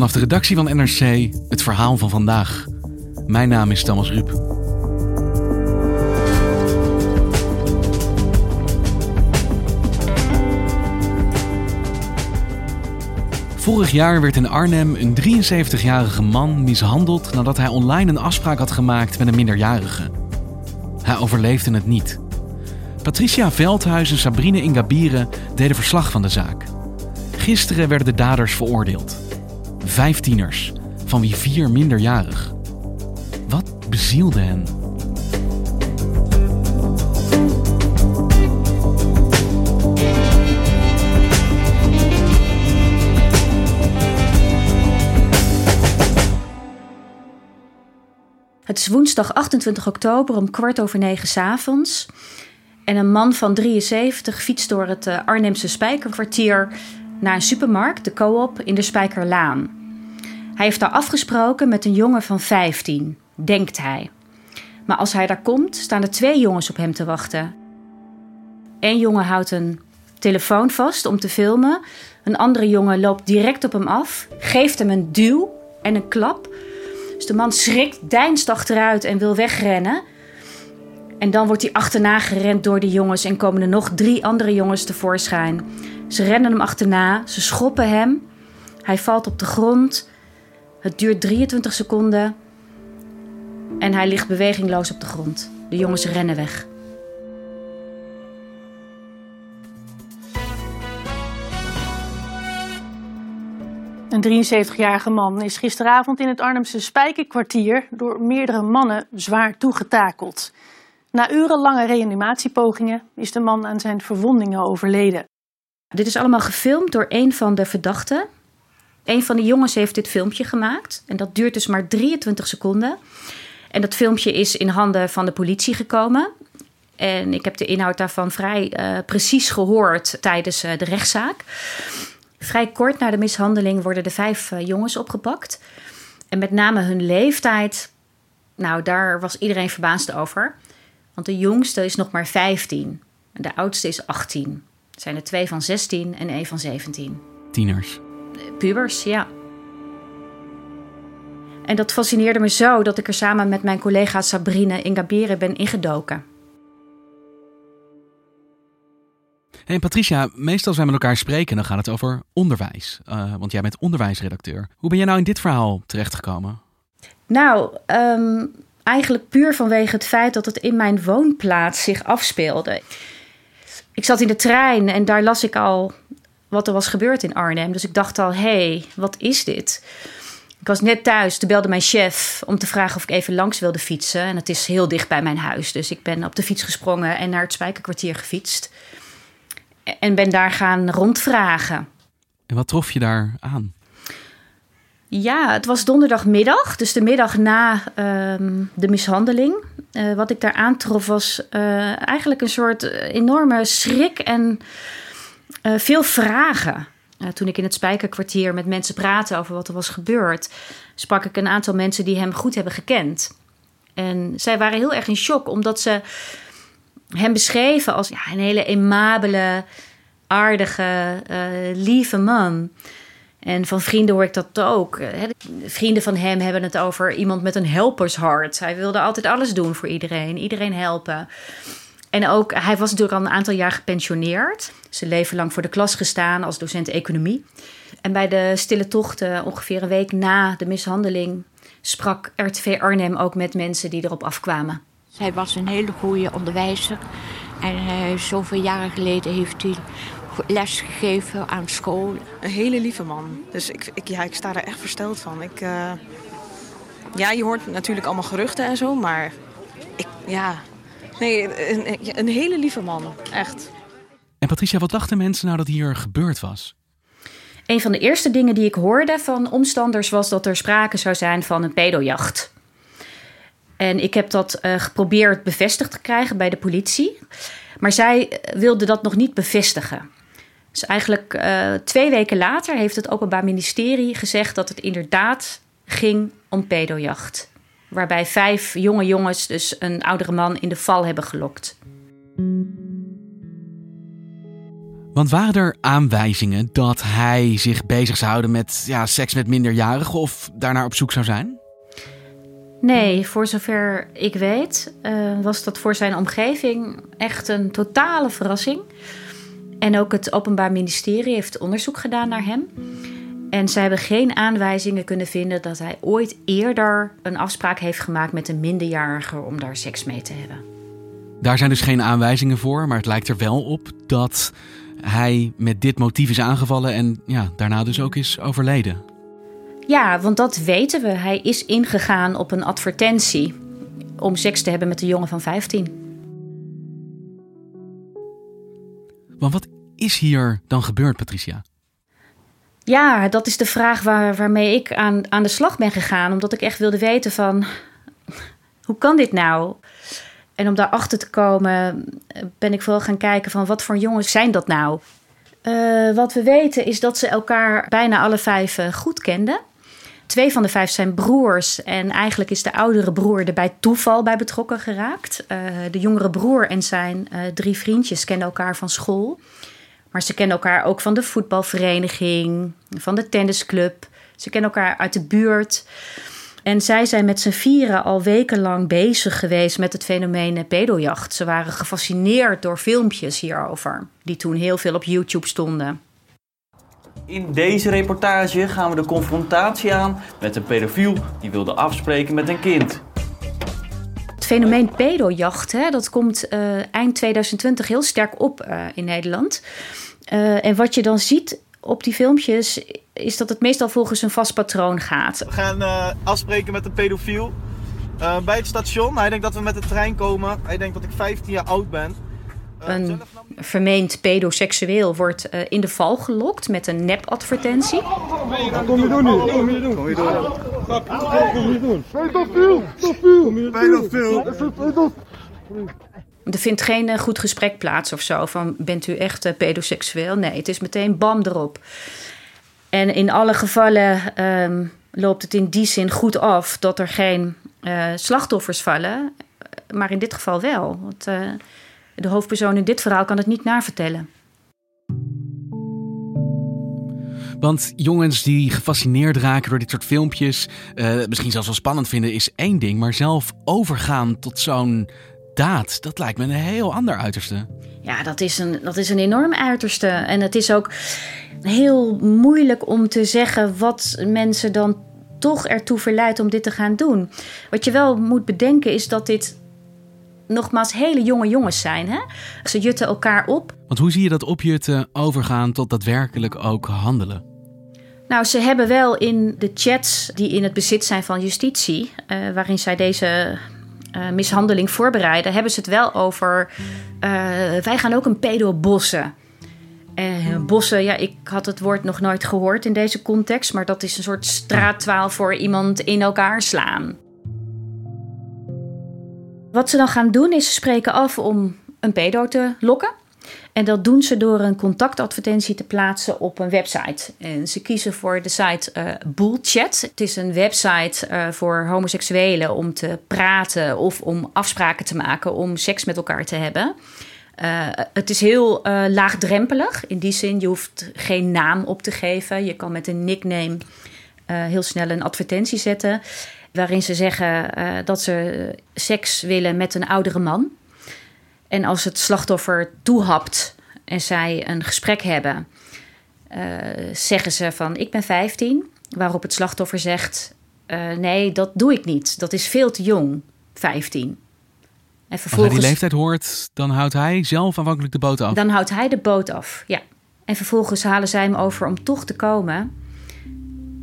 Vanaf de redactie van NRC het verhaal van vandaag. Mijn naam is Thomas Ruip. Vorig jaar werd in Arnhem een 73-jarige man mishandeld nadat hij online een afspraak had gemaakt met een minderjarige. Hij overleefde het niet. Patricia Veldhuis en Sabrine Ingabire deden verslag van de zaak. Gisteren werden de daders veroordeeld. Vijf tieners, van wie vier minderjarig. Wat bezielde hen? Het is woensdag 28 oktober om kwart over negen s avonds. En een man van 73 fietst door het eh, Arnhemse Spijkerkwartier naar een supermarkt, de Co-op, in de Spijkerlaan. Hij heeft daar afgesproken met een jongen van 15, denkt hij. Maar als hij daar komt, staan er twee jongens op hem te wachten. Eén jongen houdt een telefoon vast om te filmen. Een andere jongen loopt direct op hem af, geeft hem een duw en een klap. Dus de man schrikt, deinst achteruit en wil wegrennen. En dan wordt hij achterna gerend door de jongens en komen er nog drie andere jongens tevoorschijn. Ze rennen hem achterna, ze schoppen hem. Hij valt op de grond. Het duurt 23 seconden. En hij ligt bewegingloos op de grond. De jongens rennen weg. Een 73-jarige man is gisteravond in het Arnhemse Spijkerkwartier door meerdere mannen zwaar toegetakeld. Na urenlange reanimatiepogingen is de man aan zijn verwondingen overleden. Dit is allemaal gefilmd door een van de verdachten. Een van de jongens heeft dit filmpje gemaakt. En dat duurt dus maar 23 seconden. En dat filmpje is in handen van de politie gekomen. En ik heb de inhoud daarvan vrij uh, precies gehoord tijdens uh, de rechtszaak. Vrij kort na de mishandeling worden de vijf uh, jongens opgepakt. En met name hun leeftijd, nou daar was iedereen verbaasd over. Want de jongste is nog maar 15 en de oudste is 18. Zijn er twee van 16 en één van 17. Tieners. Pubers, ja. En dat fascineerde me zo dat ik er samen met mijn collega Sabrine Ingabire ben ingedoken. Hey Patricia, meestal zijn we met elkaar spreken dan gaat het over onderwijs. Uh, want jij bent onderwijsredacteur. Hoe ben jij nou in dit verhaal terechtgekomen? Nou, um, eigenlijk puur vanwege het feit dat het in mijn woonplaats zich afspeelde. Ik zat in de trein en daar las ik al wat er was gebeurd in Arnhem. Dus ik dacht al, hé, hey, wat is dit? Ik was net thuis, toen belde mijn chef om te vragen of ik even langs wilde fietsen. En het is heel dicht bij mijn huis, dus ik ben op de fiets gesprongen en naar het Spijkerkwartier gefietst. En ben daar gaan rondvragen. En wat trof je daar aan? Ja, het was donderdagmiddag, dus de middag na uh, de mishandeling. Uh, wat ik daar aantrof was uh, eigenlijk een soort enorme schrik en veel vragen. toen ik in het Spijkerkwartier met mensen praatte over wat er was gebeurd, sprak ik een aantal mensen die hem goed hebben gekend. En zij waren heel erg in shock, omdat ze hem beschreven als ja, een hele aimabele, aardige, lieve man. En van vrienden hoor ik dat ook. Vrienden van hem hebben het over iemand met een helpershart. Hij wilde altijd alles doen voor iedereen, iedereen helpen. En ook, hij was natuurlijk al een aantal jaar gepensioneerd. Zijn leven lang voor de klas gestaan als docent economie. En bij de stille tochten, ongeveer een week na de mishandeling, sprak RTV Arnhem ook met mensen die erop afkwamen. Hij was een hele goede onderwijzer. En uh, zoveel jaren geleden heeft hij les gegeven aan school. Een hele lieve man. Dus ik, ik, ja, ik sta er echt versteld van. Ik, uh... ja, je hoort natuurlijk allemaal geruchten en zo, maar ik, ja... Nee, een, een hele lieve man, echt. En Patricia, wat dachten mensen nou dat hier gebeurd was? Een van de eerste dingen die ik hoorde van omstanders was dat er sprake zou zijn van een pedojacht. En ik heb dat uh, geprobeerd bevestigd te krijgen bij de politie. Maar zij wilde dat nog niet bevestigen. Dus eigenlijk uh, twee weken later heeft het Openbaar Ministerie gezegd dat het inderdaad ging om pedojacht. Waarbij vijf jonge jongens dus een oudere man in de val hebben gelokt. Want waren er aanwijzingen dat hij zich bezig zou houden met ja, seks met minderjarigen of daarnaar op zoek zou zijn? Nee, voor zover ik weet, uh, was dat voor zijn omgeving echt een totale verrassing. En ook het Openbaar Ministerie heeft onderzoek gedaan naar hem. En zij hebben geen aanwijzingen kunnen vinden dat hij ooit eerder een afspraak heeft gemaakt met een minderjarige om daar seks mee te hebben. Daar zijn dus geen aanwijzingen voor, maar het lijkt er wel op dat hij met dit motief is aangevallen en ja, daarna dus ook is overleden. Ja, want dat weten we. Hij is ingegaan op een advertentie om seks te hebben met een jongen van 15. Maar wat is hier dan gebeurd, Patricia? Ja, dat is de vraag waar, waarmee ik aan, aan de slag ben gegaan. Omdat ik echt wilde weten van... Hoe kan dit nou? En om daarachter te komen ben ik vooral gaan kijken van... wat voor jongens zijn dat nou? Uh, wat we weten is dat ze elkaar bijna alle vijf uh, goed kenden. Twee van de vijf zijn broers. En eigenlijk is de oudere broer er bij toeval bij betrokken geraakt. Uh, de jongere broer en zijn drie vriendjes kennen elkaar van school. Maar ze kennen elkaar ook van de voetbalvereniging, van de tennisclub. Ze kennen elkaar uit de buurt. En zij zijn met z'n vieren al wekenlang bezig geweest met het fenomeen pedojacht. Ze waren gefascineerd door filmpjes hierover, die toen heel veel op YouTube stonden. In deze reportage gaan we de confrontatie aan met een pedofiel die wilde afspreken met een kind. Het fenomeen pedojacht, hè, dat komt uh, eind 2020 heel sterk op uh, in Nederland. Uh, en wat je dan ziet op die filmpjes is dat het meestal volgens een vast patroon gaat. We gaan uh, afspreken met een pedofiel uh, bij het station. Hij denkt dat we met de trein komen. Hij denkt dat ik 15 jaar oud ben. Uh, een vermeend pedoseksueel wordt in de val gelokt met een nep-advertentie. Wat kom je doen nu? Wat kom je doen? Kom je doen? Kom je doen? Er vindt geen goed gesprek plaats of zo van bent u echt pedoseksueel? Nee, het is meteen bam erop. En in alle gevallen um, loopt het in die zin goed af dat er geen uh, slachtoffers vallen. Maar in dit geval wel. Want uh, de hoofdpersoon in dit verhaal kan het niet navertellen. Want jongens die gefascineerd raken door dit soort filmpjes, uh, misschien zelfs wel spannend vinden, is één ding. Maar zelf overgaan tot zo'n daad, dat lijkt me een heel ander uiterste. Ja, dat is een, dat is een enorm uiterste. En het is ook heel moeilijk om te zeggen wat mensen dan toch ertoe verleidt om dit te gaan doen. Wat je wel moet bedenken is dat dit nogmaals hele jonge jongens zijn. Hè? Ze jutten elkaar op. Want hoe zie je dat opjutten overgaan tot daadwerkelijk ook handelen? Nou, ze hebben wel in de chats die in het bezit zijn van justitie, uh, waarin zij deze uh, mishandeling voorbereiden, hebben ze het wel over. Uh, wij gaan ook een pedo bossen. Uh, bossen, ja, ik had het woord nog nooit gehoord in deze context, maar dat is een soort straattwaal voor iemand in elkaar slaan. Wat ze dan gaan doen is ze spreken af om een pedo te lokken. En dat doen ze door een contactadvertentie te plaatsen op een website. En ze kiezen voor de site uh, Bullchat. Het is een website uh, voor homoseksuelen om te praten of om afspraken te maken om seks met elkaar te hebben. Uh, het is heel laagdrempelig. In die zin, je hoeft geen naam op te geven. Je kan met een nickname heel snel een advertentie zetten. Waarin ze zeggen dat ze seks willen met een oudere man. En als het slachtoffer toehapt en zij een gesprek hebben, zeggen ze van ik ben 15. Waarop het slachtoffer zegt: nee, dat doe ik niet. Dat is veel te jong, 15. En vervolgens, Als hij die leeftijd hoort, dan houdt hij zelf aanvankelijk de boot af. Dan houdt hij de boot af, ja. En vervolgens halen zij hem over om toch te komen.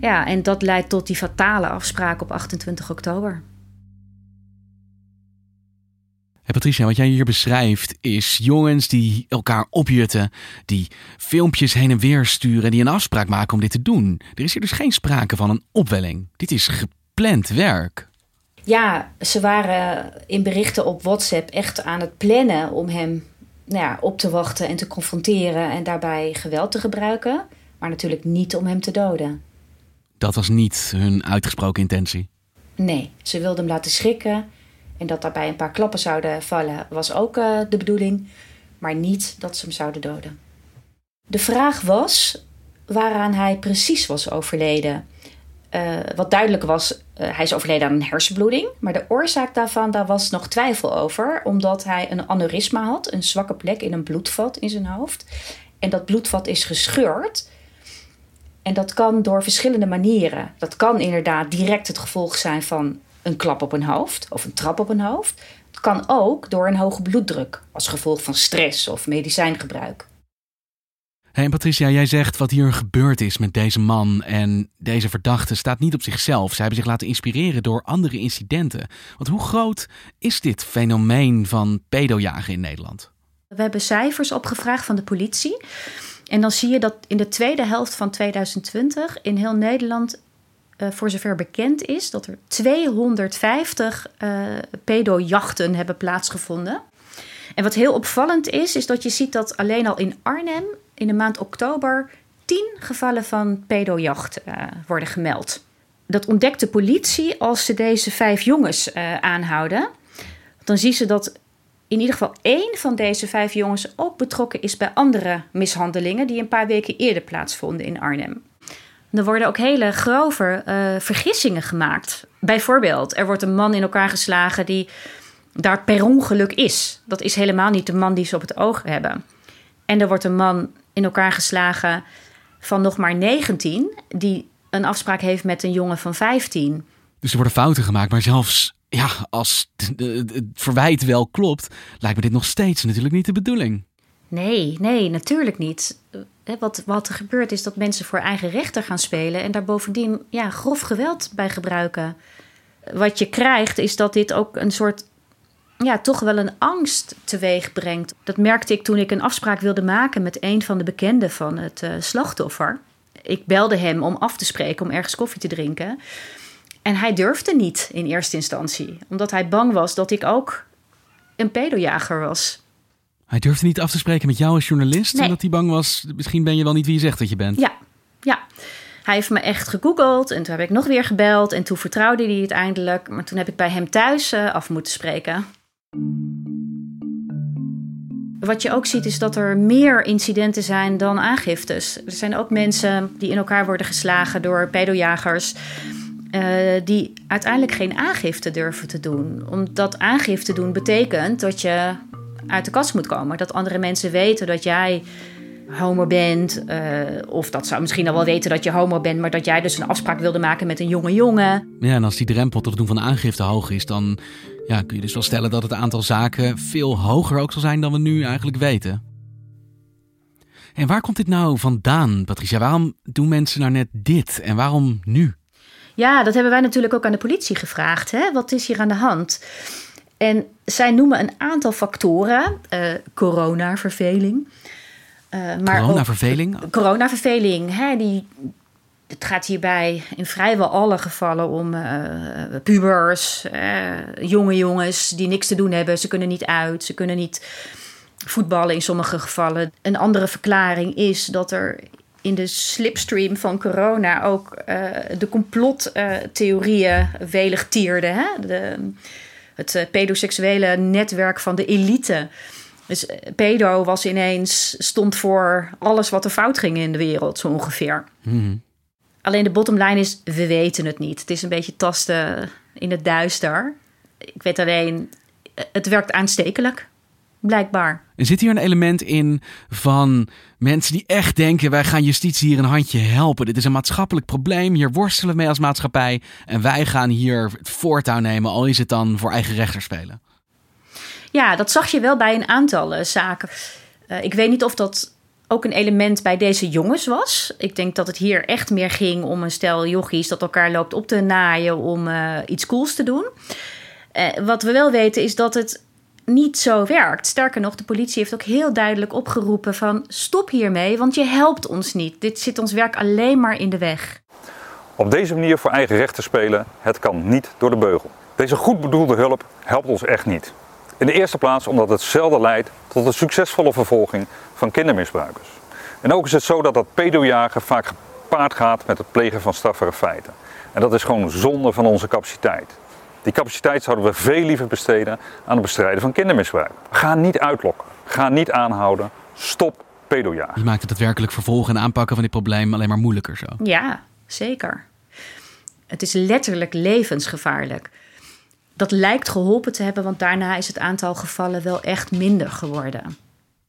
Ja, en dat leidt tot die fatale afspraak op 28 oktober. Patricia, wat jij hier beschrijft is jongens die elkaar opjutten, die filmpjes heen en weer sturen, die een afspraak maken om dit te doen. Er is hier dus geen sprake van een opwelling. Dit is gepland werk. Ja, ze waren in berichten op WhatsApp echt aan het plannen om hem nou ja, op te wachten en te confronteren en daarbij geweld te gebruiken. Maar natuurlijk niet om hem te doden. Dat was niet hun uitgesproken intentie. Nee, ze wilden hem laten schrikken. En dat daarbij een paar klappen zouden vallen, was ook uh, de bedoeling. Maar niet dat ze hem zouden doden. De vraag was waaraan hij precies was overleden. Uh, wat duidelijk was, uh, hij is overleden aan een hersenbloeding. Maar de oorzaak daarvan, daar was nog twijfel over. Omdat hij een aneurysma had, een zwakke plek in een bloedvat in zijn hoofd. En dat bloedvat is gescheurd. En dat kan door verschillende manieren. Dat kan inderdaad direct het gevolg zijn van een klap op een hoofd of een trap op een hoofd. Het kan ook door een hoge bloeddruk als gevolg van stress of medicijngebruik. Hey Patricia, jij zegt wat hier gebeurd is met deze man en deze verdachte staat niet op zichzelf. Ze hebben zich laten inspireren door andere incidenten. Want hoe groot is dit fenomeen van pedojagen in Nederland? We hebben cijfers opgevraagd van de politie. En dan zie je dat in de tweede helft van 2020 in heel Nederland, uh, voor zover bekend is, dat er 250 uh, pedojachten hebben plaatsgevonden. En wat heel opvallend is, is dat je ziet dat alleen al in Arnhem in de maand oktober 10 gevallen van pedojacht uh, worden gemeld. Dat ontdekt de politie als ze deze vijf jongens aanhouden. Dan zien ze dat in ieder geval één van deze vijf jongens ook betrokken is bij andere mishandelingen die een paar weken eerder plaatsvonden in Arnhem. Er worden ook hele grove uh, vergissingen gemaakt. Bijvoorbeeld, er wordt een man in elkaar geslagen die daar per ongeluk is. Dat is helemaal niet de man die ze op het oog hebben. En er wordt een man in elkaar geslagen van nog maar 19, die een afspraak heeft met een jongen van 15. Dus er worden fouten gemaakt, maar zelfs ja, als het verwijt wel klopt, lijkt me dit nog steeds natuurlijk niet de bedoeling. Nee, nee, natuurlijk niet. Wat, wat er gebeurt is dat mensen voor eigen rechter gaan spelen en daar bovendien ja, grof geweld bij gebruiken. Wat je krijgt is dat dit ook een soort ja, toch wel een angst teweeg brengt. Dat merkte ik toen ik een afspraak wilde maken met een van de bekenden van het uh, slachtoffer. Ik belde hem om af te spreken, om ergens koffie te drinken. En hij durfde niet in eerste instantie, omdat hij bang was dat ik ook een pedojager was. Hij durfde niet af te spreken met jou als journalist, nee. omdat hij bang was, misschien ben je wel niet wie je zegt dat je bent. Ja, ja. Hij heeft me echt gegoogeld en toen heb ik nog weer gebeld en toen vertrouwde hij het eindelijk. Maar toen heb ik bij hem thuis uh, af moeten spreken. Wat je ook ziet is dat er meer incidenten zijn dan aangiftes. Er zijn ook mensen die in elkaar worden geslagen door pedojagers. Uh, die uiteindelijk geen aangifte durven te doen. Omdat aangifte doen betekent dat je uit de kast moet komen. Dat andere mensen weten dat jij homo bent. Uh, of dat zou misschien al wel weten dat je homo bent, maar dat jij dus een afspraak wilde maken met een jonge jongen. Ja, en als die drempel tot het doen van aangifte hoog is, dan ja, kun je dus wel stellen dat het aantal zaken veel hoger ook zal zijn dan we nu eigenlijk weten. En waar komt dit nou vandaan, Patricia? Waarom doen mensen nou net dit en waarom nu? Ja, dat hebben wij natuurlijk ook aan de politie gevraagd. Hè? Wat is hier aan de hand? En zij noemen een aantal factoren. Uh, coronaverveling. Uh, maar coronaverveling? Ook, coronaverveling. Hè, die, het gaat hierbij in vrijwel alle gevallen om uh, pubers, jonge jongens die niks te doen hebben. Ze kunnen niet uit, ze kunnen niet voetballen in sommige gevallen. Een andere verklaring is dat er in de slipstream van corona ook de complottheorieën welig tierden. Hè? De, het uh, pedoseksuele netwerk van de elite. Dus pedo was ineens, stond voor alles wat er fout ging in de wereld, zo ongeveer. Mm. Alleen de bottom line is, we weten het niet. Het is een beetje tasten in het duister. Ik weet alleen, het werkt aanstekelijk blijkbaar. En zit hier een element in van mensen die echt denken: wij gaan justitie hier een handje helpen. Dit is een maatschappelijk probleem. Hier worstelen we mee als maatschappij. En wij gaan hier het voortouw nemen, al is het dan voor eigen rechter spelen. Ja, dat zag je wel bij een aantal uh, zaken. Uh, ik weet niet of dat ook een element bij deze jongens was. Ik denk dat het hier echt meer ging om een stel jochies dat elkaar loopt op te naaien om uh, iets cools te doen. wat we wel weten is dat het niet zo werkt. Sterker nog, de politie heeft ook heel duidelijk opgeroepen van stop hiermee, want je helpt ons niet. Dit zit ons werk alleen maar in de weg. Op deze manier voor eigen recht te spelen, het kan niet door de beugel. Deze goed bedoelde hulp helpt ons echt niet. In de eerste plaats omdat het zelden leidt tot een succesvolle vervolging van kindermisbruikers. En ook is het zo dat dat pedojagen vaak gepaard gaat met het plegen van strafbare feiten. En dat is gewoon zonde van onze capaciteit. Die capaciteit zouden we veel liever besteden aan het bestrijden van kindermisbruik. Ga niet uitlokken. Ga niet aanhouden. Stop pedojaar. Je maakt het daadwerkelijk vervolgen en aanpakken van dit probleem alleen maar moeilijker zo. Ja, zeker. Het is letterlijk levensgevaarlijk. Dat lijkt geholpen te hebben, want daarna is het aantal gevallen wel echt minder geworden.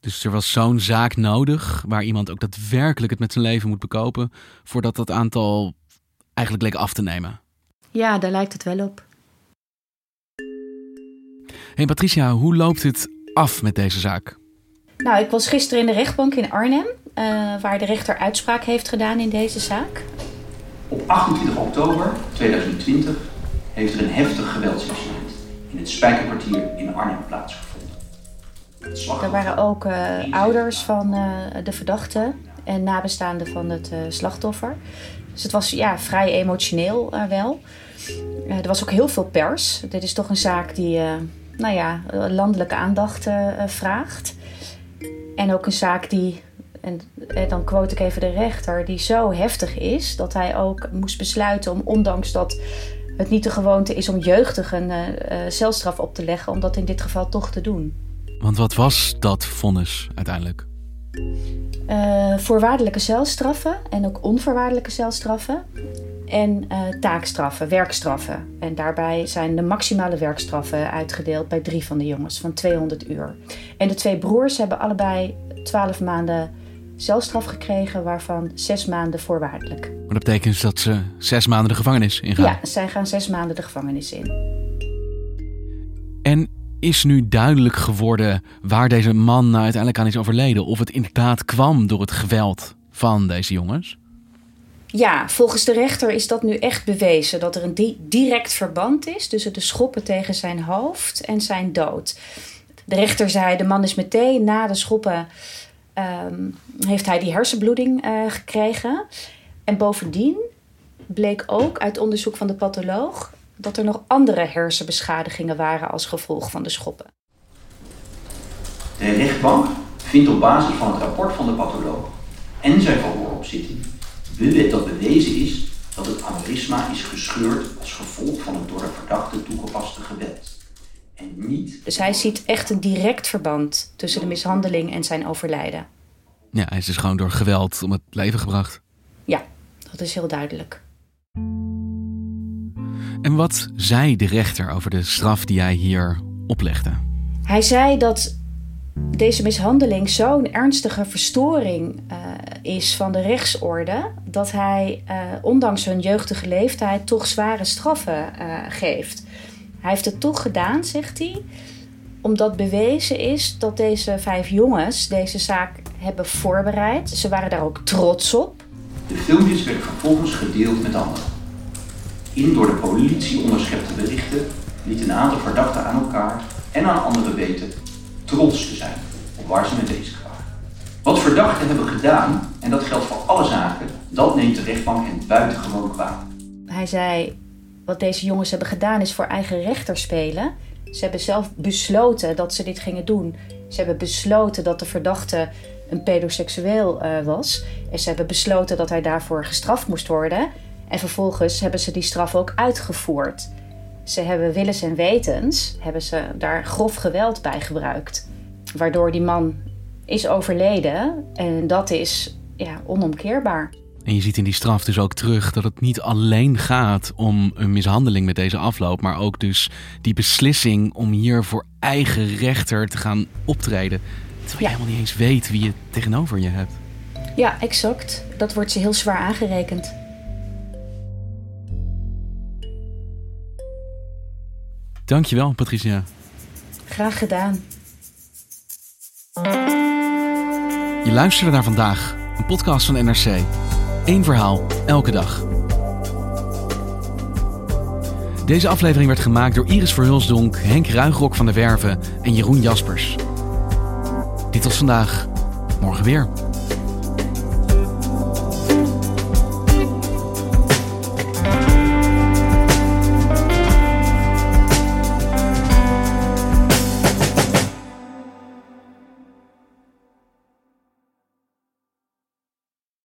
Dus er was zo'n zaak nodig waar iemand ook daadwerkelijk het met zijn leven moet bekopen, voordat dat aantal eigenlijk leek af te nemen. Ja, daar lijkt het wel op. Hey Patricia, hoe loopt het af met deze zaak? Nou, ik was gisteren in de rechtbank in Arnhem, uh, waar de rechter uitspraak heeft gedaan in deze zaak. Op 28 oktober 2020 heeft er een heftig geweldsincident in het Spijkerkwartier in Arnhem plaatsgevonden. Er waren ook uh, ouders van uh, de verdachte en nabestaanden van het slachtoffer. Dus het was ja, vrij emotioneel wel. er was ook heel veel pers. Dit is toch een zaak die nou ja, landelijke aandacht vraagt. En ook een zaak die, en dan quote ik even de rechter, die zo heftig is dat hij ook moest besluiten om, ondanks dat het niet de gewoonte is om jeugdigen uh, celstraf op te leggen, om dat in dit geval toch te doen. Want wat was dat vonnis uiteindelijk? Uh, voorwaardelijke celstraffen en ook onvoorwaardelijke celstraffen. En uh, taakstraffen, werkstraffen. En daarbij zijn de maximale werkstraffen uitgedeeld bij drie van de jongens van 200 uur. En de twee broers hebben allebei 12 maanden celstraf gekregen, waarvan zes maanden voorwaardelijk. Maar dat betekent dus dat ze zes maanden de gevangenis ingaan? Ja, zij gaan zes maanden de gevangenis in. En is nu duidelijk geworden waar deze man nou uiteindelijk aan is overleden? Of het inderdaad kwam door het geweld van deze jongens? Ja, volgens de rechter is dat nu echt bewezen dat er een direct verband is tussen de schoppen tegen zijn hoofd en zijn dood. De rechter zei: de man is meteen na de schoppen um, heeft hij die hersenbloeding uh, gekregen. En bovendien bleek ook uit onderzoek van de patholoog dat er nog andere hersenbeschadigingen waren als gevolg van de schoppen. De rechtbank vindt op basis van het rapport van de patholoog en zijn verhooropzitting dat bewezen is dat het aneurysma is gescheurd als gevolg van het door de verdachte toegepaste geweld. En niet... Dus hij ziet echt een direct verband tussen de mishandeling en zijn overlijden. Ja, hij is dus gewoon door geweld om het leven gebracht. Ja, dat is heel duidelijk. En wat zei de rechter over de straf die hij hier oplegde? Hij zei dat deze mishandeling zo'n ernstige verstoring uh, is van de rechtsorde dat hij, uh, ondanks hun jeugdige leeftijd, toch zware straffen uh, geeft. Hij heeft het toch gedaan, zegt hij, omdat bewezen is dat deze vijf jongens deze zaak hebben voorbereid. Ze waren daar ook trots op. De filmpjes werden vervolgens gedeeld met anderen. In door de politie onderschepte berichten liet een aantal verdachten aan elkaar en aan anderen weten trots te zijn op waar ze mee bezig waren. Wat verdachten hebben gedaan, en dat geldt voor alle zaken, dat neemt de rechtbank hen buitengewoon kwaad. Hij zei, wat deze jongens hebben gedaan is voor eigen rechter spelen. Ze hebben zelf besloten dat ze dit gingen doen. Ze hebben besloten dat de verdachte een pedoseksueel uh, was. En ze hebben besloten dat hij daarvoor gestraft moest worden. En vervolgens hebben ze die straf ook uitgevoerd. Ze hebben willens en wetens, hebben ze daar grof geweld bij gebruikt. Waardoor die man is overleden. En dat is ja, onomkeerbaar. En je ziet in die straf dus ook terug dat het niet alleen gaat om een mishandeling met deze afloop, maar ook dus die beslissing om hier voor eigen rechter te gaan optreden. Terwijl je helemaal niet eens weet wie je tegenover je hebt. Ja, exact. Dat wordt ze heel zwaar aangerekend. Dankjewel, Patricia. Graag gedaan. Je luisterde naar vandaag, een podcast van NRC. Eén verhaal, elke dag. Deze aflevering werd gemaakt door Iris Verhulsdonk, Henk Ruigrok van de Werven en Jeroen Jaspers. Dit was vandaag. Morgen weer.